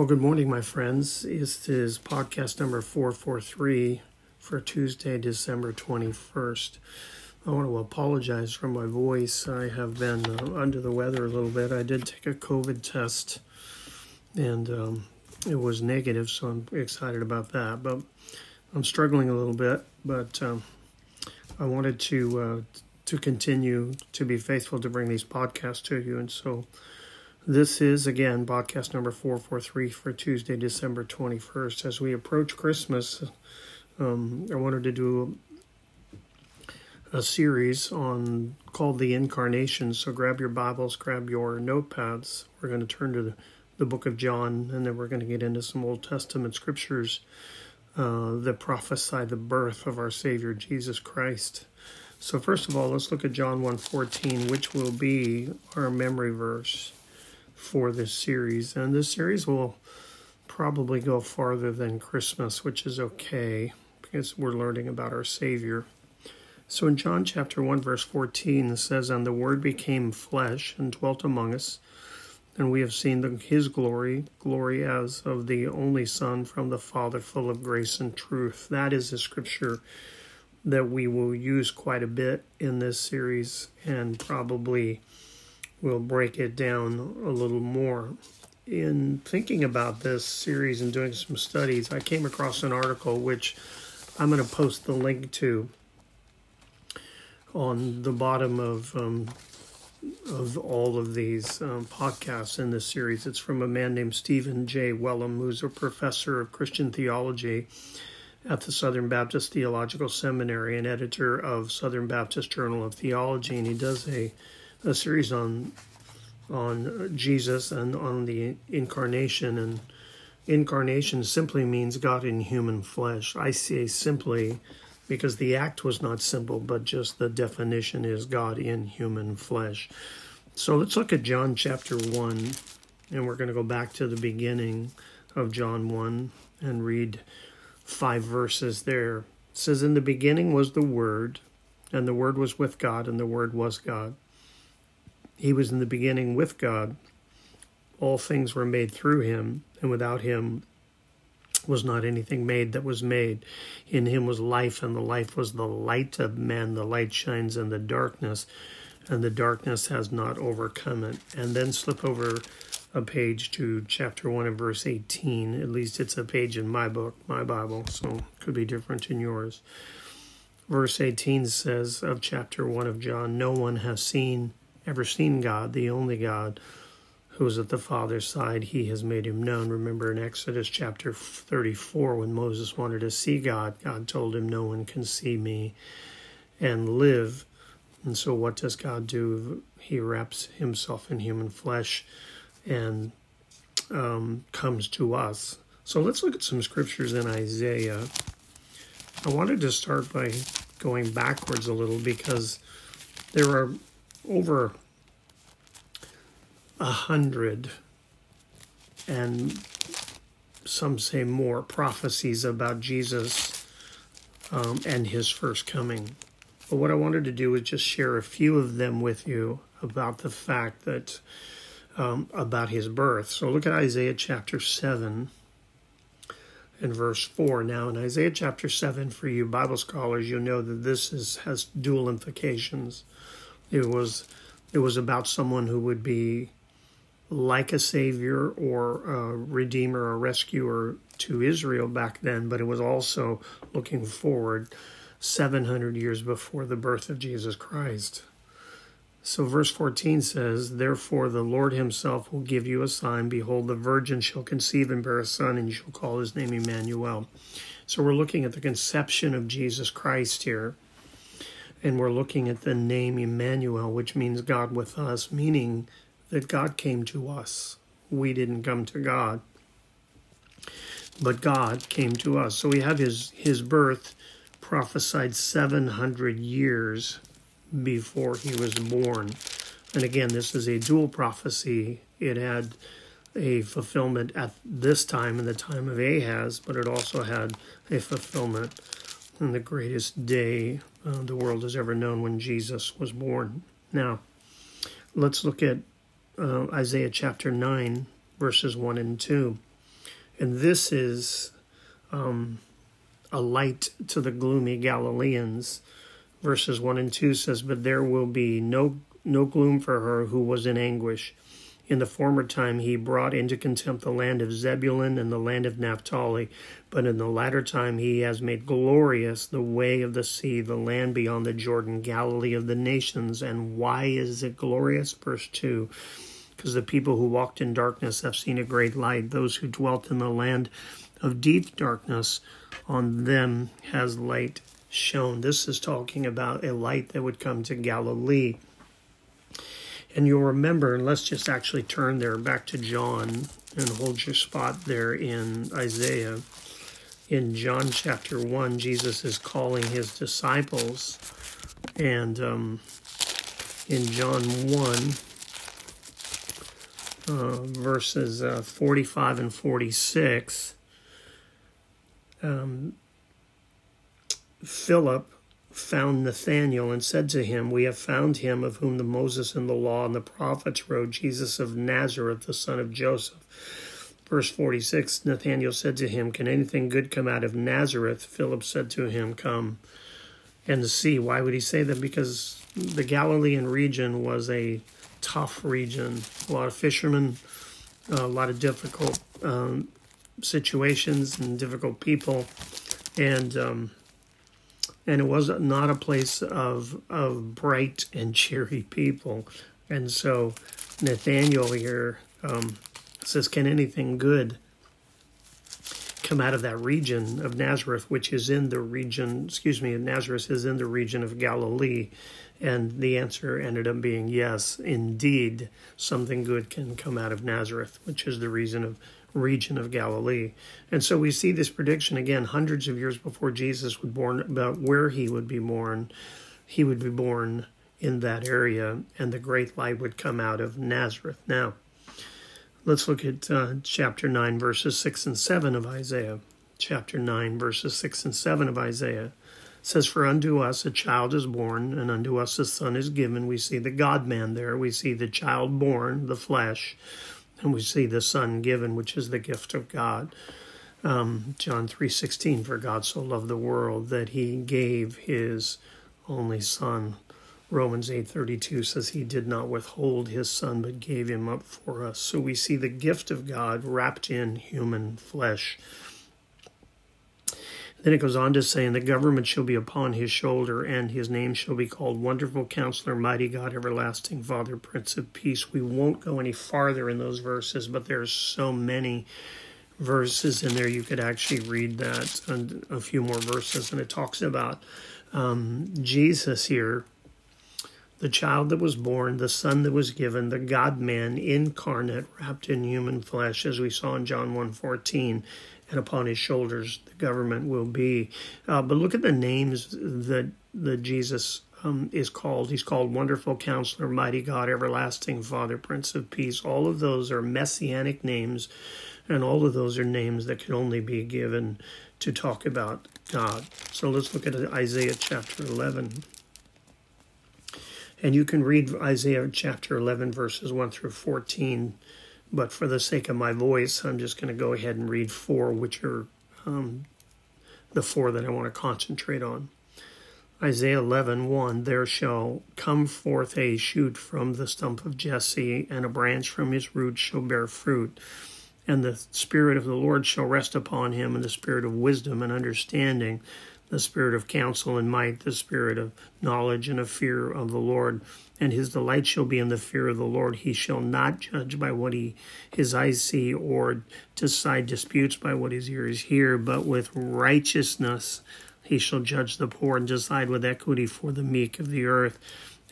Well, good morning, my friends. This is podcast number 443 for Tuesday, December 21st. I want to apologize for my voice. I have been uh, under the weather a little bit. I did take a COVID test and um, it was negative, so I'm excited about that. But I'm struggling a little bit, but um, I wanted to uh, to continue to be faithful to bring these podcasts to you, and so this is again podcast number 443 for Tuesday, December 21st. As we approach Christmas, um, I wanted to do a series on called the Incarnation. So grab your Bibles, grab your notepads. We're going to turn to the, the book of John, and then we're going to get into some Old Testament scriptures uh, that prophesy the birth of our Savior Jesus Christ. So first of all, let's look at John 1:14, which will be our memory verse for this series. And this series will probably go farther than Christmas, which is okay because we're learning about our Savior. So in John chapter 1, verse 14, it says, And the Word became flesh and dwelt among us, and we have seen the, his glory, glory as of the only Son from the Father, full of grace and truth. That is a scripture that we will use quite a bit in this series and probably we'll break it down a little more. In thinking about this series and doing some studies, I came across an article which I'm going to post the link to on the bottom of um, of all of these um, podcasts in this series. It's from a man named Stephen J. Wellum, who's a professor of Christian theology at the Southern Baptist Theological Seminary and editor of Southern Baptist Journal of Theology, and he does a a series on on Jesus and on the incarnation and incarnation simply means God in human flesh. I say simply because the act was not simple, but just the definition is God in human flesh. So let's look at John chapter 1, and we're going to go back to the beginning of John 1 and read five verses there. It says, In the beginning was the Word, and the Word was with God, and the Word was God. He was in the beginning with God. All things were made through him, and without him was not anything made that was made. In him was life, and the life was the light of men. The light shines in the darkness, and the darkness has not overcome it. And then slip over a page to chapter 1 and verse 18. At least it's a page in my book, my Bible, so could be different in yours. Verse 18 says of chapter 1 of John No one has seen ever seen God, the only God who is at the Father's side, he has made him known. Remember in Exodus chapter 34, when Moses wanted to see God, God told him, No one can see me and live. And so, what does God do? He wraps himself in human flesh and um, comes to us. So, let's look at some scriptures in Isaiah. I wanted to start by going backwards a little because there are over a hundred and some say more prophecies about Jesus um, and his first coming. But what I wanted to do is just share a few of them with you about the fact that um, about his birth. So look at Isaiah chapter 7 and verse 4. Now, in Isaiah chapter 7, for you Bible scholars, you know that this is, has dual implications. It was it was about someone who would be like a savior or a redeemer or rescuer to Israel back then, but it was also looking forward 700 years before the birth of Jesus Christ. So, verse 14 says, Therefore the Lord himself will give you a sign. Behold, the virgin shall conceive and bear a son, and you shall call his name Emmanuel. So, we're looking at the conception of Jesus Christ here and we're looking at the name Emmanuel, which means God with us, meaning that God came to us. We didn't come to God, but God came to us. So we have his, his birth prophesied 700 years before he was born. And again, this is a dual prophecy. It had a fulfillment at this time, in the time of Ahaz, but it also had a fulfillment in the greatest day uh, the world has ever known when Jesus was born. Now, let's look at uh, Isaiah chapter 9, verses 1 and 2. And this is um, a light to the gloomy Galileans. Verses 1 and 2 says, But there will be no, no gloom for her who was in anguish. In the former time he brought into contempt the land of Zebulun and the land of Naphtali, but in the latter time he has made glorious the way of the sea, the land beyond the Jordan, Galilee of the nations. And why is it glorious? Verse 2 Because the people who walked in darkness have seen a great light. Those who dwelt in the land of deep darkness, on them has light shone. This is talking about a light that would come to Galilee. And you'll remember, and let's just actually turn there back to John and hold your spot there in Isaiah. In John chapter 1, Jesus is calling his disciples. And um, in John 1, uh, verses uh, 45 and 46, um, Philip found Nathanael and said to him, We have found him of whom the Moses and the law and the prophets wrote, Jesus of Nazareth, the son of Joseph. Verse 46 Nathanael said to him, Can anything good come out of Nazareth? Philip said to him, Come and see. Why would he say that? Because the Galilean region was a tough region, a lot of fishermen, a lot of difficult um, situations and difficult people. And um, and it was not a place of of bright and cheery people. And so Nathaniel here um, says, "Can anything good come out of that region of Nazareth, which is in the region? Excuse me, Nazareth is in the region of Galilee." And the answer ended up being yes, indeed, something good can come out of Nazareth, which is the reason of region of Galilee. And so we see this prediction again hundreds of years before Jesus was born about where he would be born. He would be born in that area, and the great light would come out of Nazareth. Now, let's look at uh, chapter 9, verses 6 and 7 of Isaiah. Chapter 9, verses 6 and 7 of Isaiah says, For unto us a child is born, and unto us a son is given. We see the God man there. We see the child born, the flesh and we see the Son given, which is the gift of God. Um, John three sixteen, for God so loved the world that He gave His only Son. Romans eight thirty two says He did not withhold His Son, but gave Him up for us. So we see the gift of God wrapped in human flesh. Then it goes on to say, And the government shall be upon his shoulder, and his name shall be called Wonderful Counselor, Mighty God, Everlasting Father, Prince of Peace. We won't go any farther in those verses, but there's so many verses in there. You could actually read that and a few more verses, and it talks about um, Jesus here, the child that was born, the son that was given, the God man incarnate, wrapped in human flesh, as we saw in John 1.14 and upon his shoulders the government will be. Uh, but look at the names that that Jesus um, is called. He's called Wonderful Counselor, Mighty God, Everlasting Father, Prince of Peace. All of those are messianic names, and all of those are names that can only be given to talk about God. So let's look at Isaiah chapter 11. And you can read Isaiah chapter 11, verses 1 through 14 but for the sake of my voice, I'm just going to go ahead and read four, which are um, the four that I want to concentrate on. Isaiah 11, 1, There shall come forth a shoot from the stump of Jesse, and a branch from his root shall bear fruit. And the Spirit of the Lord shall rest upon him, and the Spirit of wisdom and understanding, the Spirit of counsel and might, the Spirit of knowledge and of fear of the Lord and his delight shall be in the fear of the Lord. He shall not judge by what he his eyes see, or decide disputes by what his ears hear, but with righteousness he shall judge the poor and decide with equity for the meek of the earth.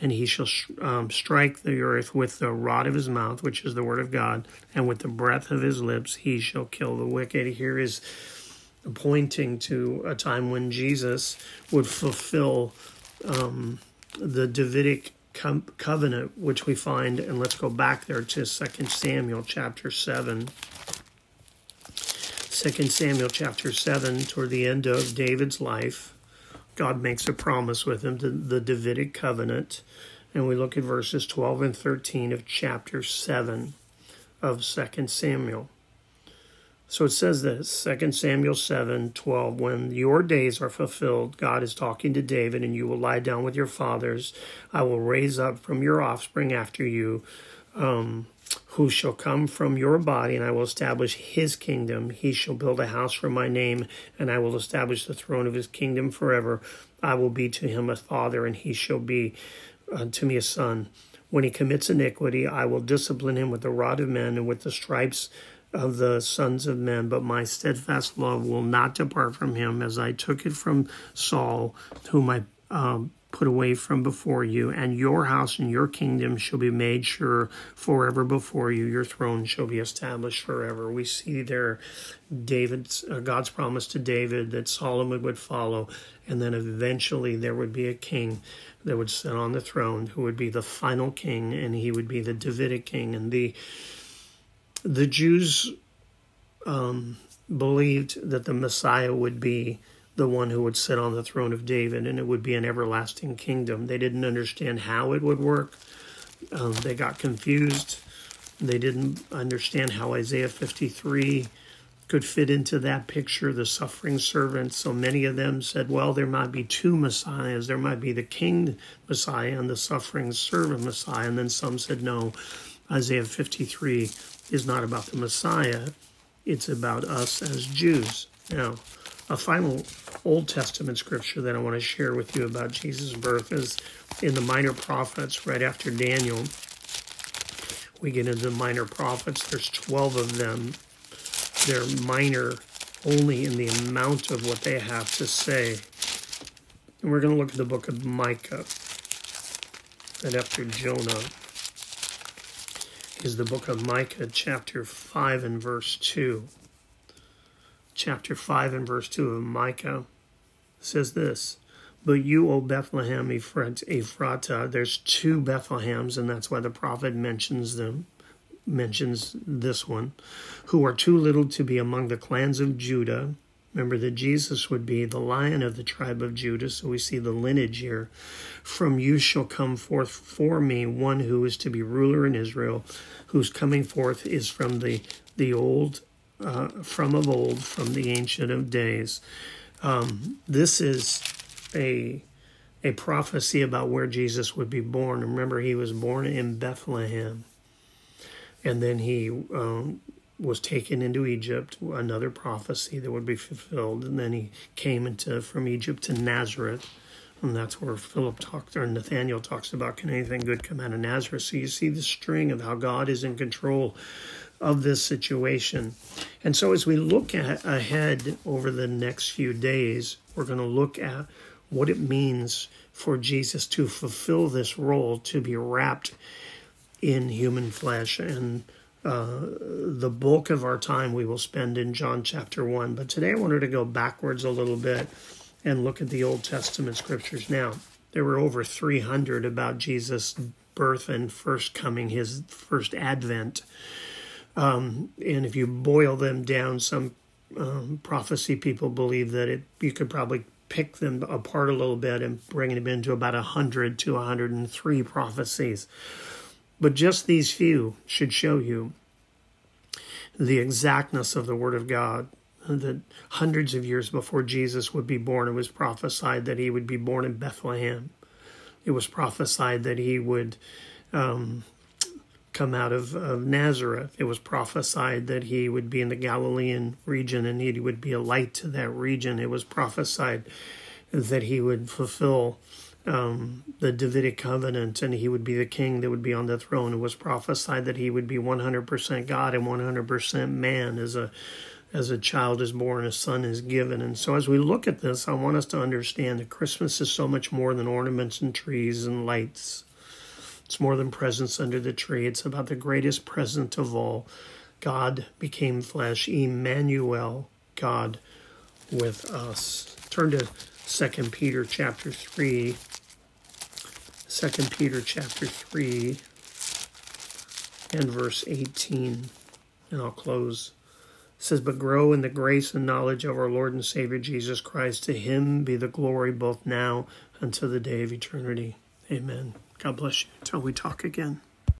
And he shall um, strike the earth with the rod of his mouth, which is the word of God, and with the breath of his lips he shall kill the wicked. Here is pointing to a time when Jesus would fulfill um, the Davidic covenant, which we find, and let's go back there to 2 Samuel chapter 7. 2 Samuel chapter 7, toward the end of David's life, God makes a promise with him, the, the Davidic covenant. And we look at verses 12 and 13 of chapter 7 of 2 Samuel. So it says this, 2 Samuel 7 12, when your days are fulfilled, God is talking to David, and you will lie down with your fathers. I will raise up from your offspring after you, um, who shall come from your body, and I will establish his kingdom. He shall build a house for my name, and I will establish the throne of his kingdom forever. I will be to him a father, and he shall be uh, to me a son. When he commits iniquity, I will discipline him with the rod of men and with the stripes of the sons of men, but my steadfast love will not depart from him, as I took it from Saul, whom I um, put away from before you. And your house and your kingdom shall be made sure forever before you. Your throne shall be established forever. We see there David's uh, God's promise to David that Solomon would follow, and then eventually there would be a king that would sit on the throne, who would be the final king, and he would be the Davidic king, and the the Jews um, believed that the Messiah would be the one who would sit on the throne of David and it would be an everlasting kingdom. They didn't understand how it would work. Um, they got confused. They didn't understand how Isaiah 53 could fit into that picture, the suffering servant. So many of them said, well, there might be two messiahs. There might be the king Messiah and the suffering servant Messiah. And then some said, no, Isaiah 53 is not about the Messiah, it's about us as Jews. Now, a final Old Testament scripture that I want to share with you about Jesus' birth is in the Minor Prophets, right after Daniel. We get into the Minor Prophets. There's 12 of them. They're minor only in the amount of what they have to say. And we're going to look at the book of Micah, right after Jonah is the book of Micah, chapter 5 and verse 2. Chapter 5 and verse 2 of Micah says this But you, O Bethlehem Ephratah, there's two Bethlehems, and that's why the prophet mentions them, mentions this one, who are too little to be among the clans of Judah. Remember that Jesus would be the lion of the tribe of Judah, so we see the lineage here. From you shall come forth for me one who is to be ruler in Israel, whose coming forth is from the the old, uh, from of old, from the ancient of days. Um, this is a a prophecy about where Jesus would be born. Remember, he was born in Bethlehem, and then he um, was taken into Egypt, another prophecy that would be fulfilled. And then he came into from Egypt to Nazareth. And that's where Philip talked, or Nathaniel talks about, can anything good come out of Nazareth? So you see the string of how God is in control of this situation. And so as we look at, ahead over the next few days, we're going to look at what it means for Jesus to fulfill this role, to be wrapped in human flesh. And the bulk of our time we will spend in John chapter 1. But today I wanted to go backwards a little bit and look at the Old Testament scriptures. Now, there were over 300 about Jesus' birth and first coming, his first advent. Um, and if you boil them down, some um, prophecy people believe that it you could probably pick them apart a little bit and bring them into about 100 to 103 prophecies. But just these few should show you the exactness of the Word of God. That hundreds of years before Jesus would be born, it was prophesied that he would be born in Bethlehem. It was prophesied that he would um, come out of, of, Nazareth. It was prophesied that he would be in the Galilean region and he would be a light to that region. It was prophesied that he would fulfill um, the Davidic covenant and he would be the king that would be on the throne. It was prophesied that he would be 100% God and 100% man as a as a child is born, a son is given. And so as we look at this, I want us to understand that Christmas is so much more than ornaments and trees and lights. It's more than presents under the tree. It's about the greatest present of all. God became flesh, Emmanuel, God with us. Turn to 2 Peter chapter 3. Second Peter chapter 3 and verse 18. And I'll close. It says, But grow in the grace and knowledge of our Lord and Savior Jesus Christ. To him be the glory both now until the day of eternity. Amen. God bless you until we talk again.